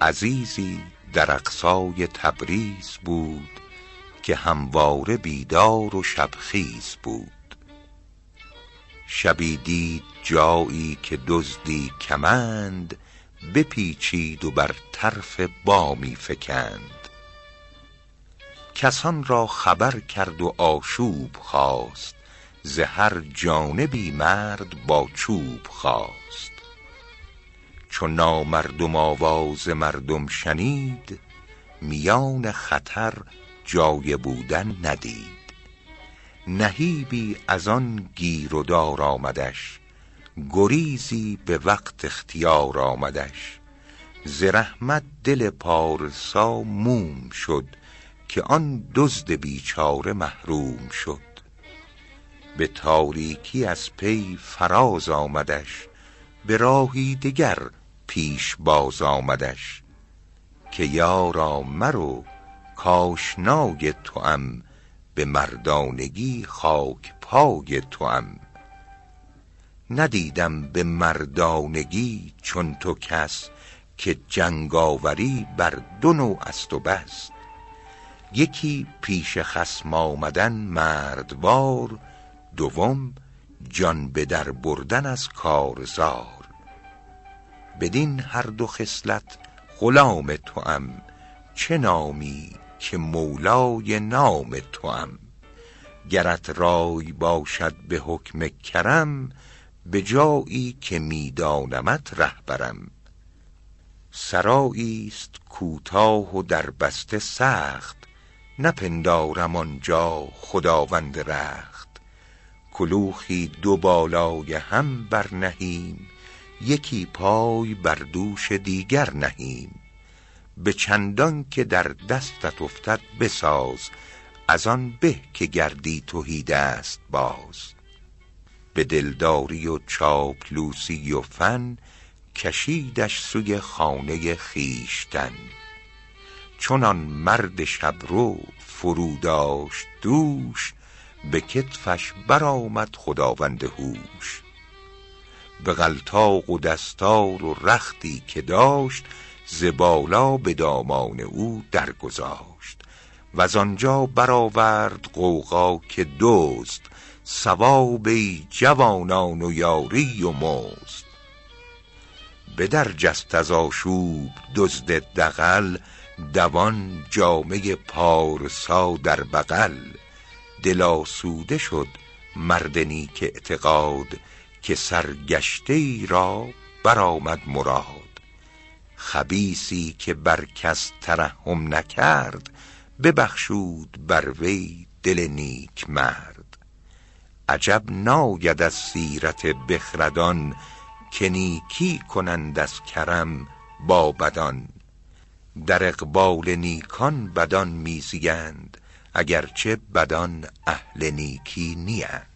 عزیزی در اقصای تبریز بود که همواره بیدار و شبخیز بود. شبی دید جایی که دزدی کمند بپیچید و بر طرف بامی فکند. کسان را خبر کرد و آشوب خواست ز هر جانبی مرد با چوب خواست. چو نامردم آواز مردم شنید میان خطر جای بودن ندید. نهیبی از آن گیر و دار آمدش گریزی به وقت اختیار آمدش. ز رحمت دل پارسا موم شد که آن دزد بیچاره محروم شد. به تاریکی از پی فراز آمدش به راهی دگر پیش باز آمدش که یارا مرو کاشنای توام به مردانگی خاک پای توام. ندیدم به مردانگی چون تو کس که جنگاوری بر دو نوع است و بس. یکی پیش خصم آمدن مردوار دوم جان به در بردن از کارزار بدین هر دو خصلت غلام توام چه نامی که مولای نام توام؟ گرت رای باشد به حکم کرم به جایی که می دانمت ره برم سرایی است کوتاه و در بسته سخت نپندارم آنجا خداوند رخت. کلوخی دو بالای هم بر نهیم یکی پای بر دوش دیگر نهیم. به چندان که در دستت افتد بساز از آن به که گردی تهی دست باز. به دلداری و چاپلوسی و فن کشیدش سوی خانه خویشتن. چون آن مرد شبرو فرو داشت دوش به کتفش برآمد خداوند هوش. به غلطاق و دستار و رختی که داشت ز بالا به دامان او درگذاشت. وز آنجا برآورد غوغا که دزد ثواب ای جوانان و یاری و مزد. در جست از آشوب دزد دغل دوان جامه پارسا در بغل. دل آسوده شد مرد نیک اعتقاد که سرگشته ای را برآمد مراد. خبیثی که بر کس ترحم نکرد ببخشود بر وی دل نیک مرد. عجب ناید از سیرت بخردان که نیکی کنند از کرم با بدان. در اقبال نیکان بدان می زیند اگرچه بدان اهل نیکی نیند.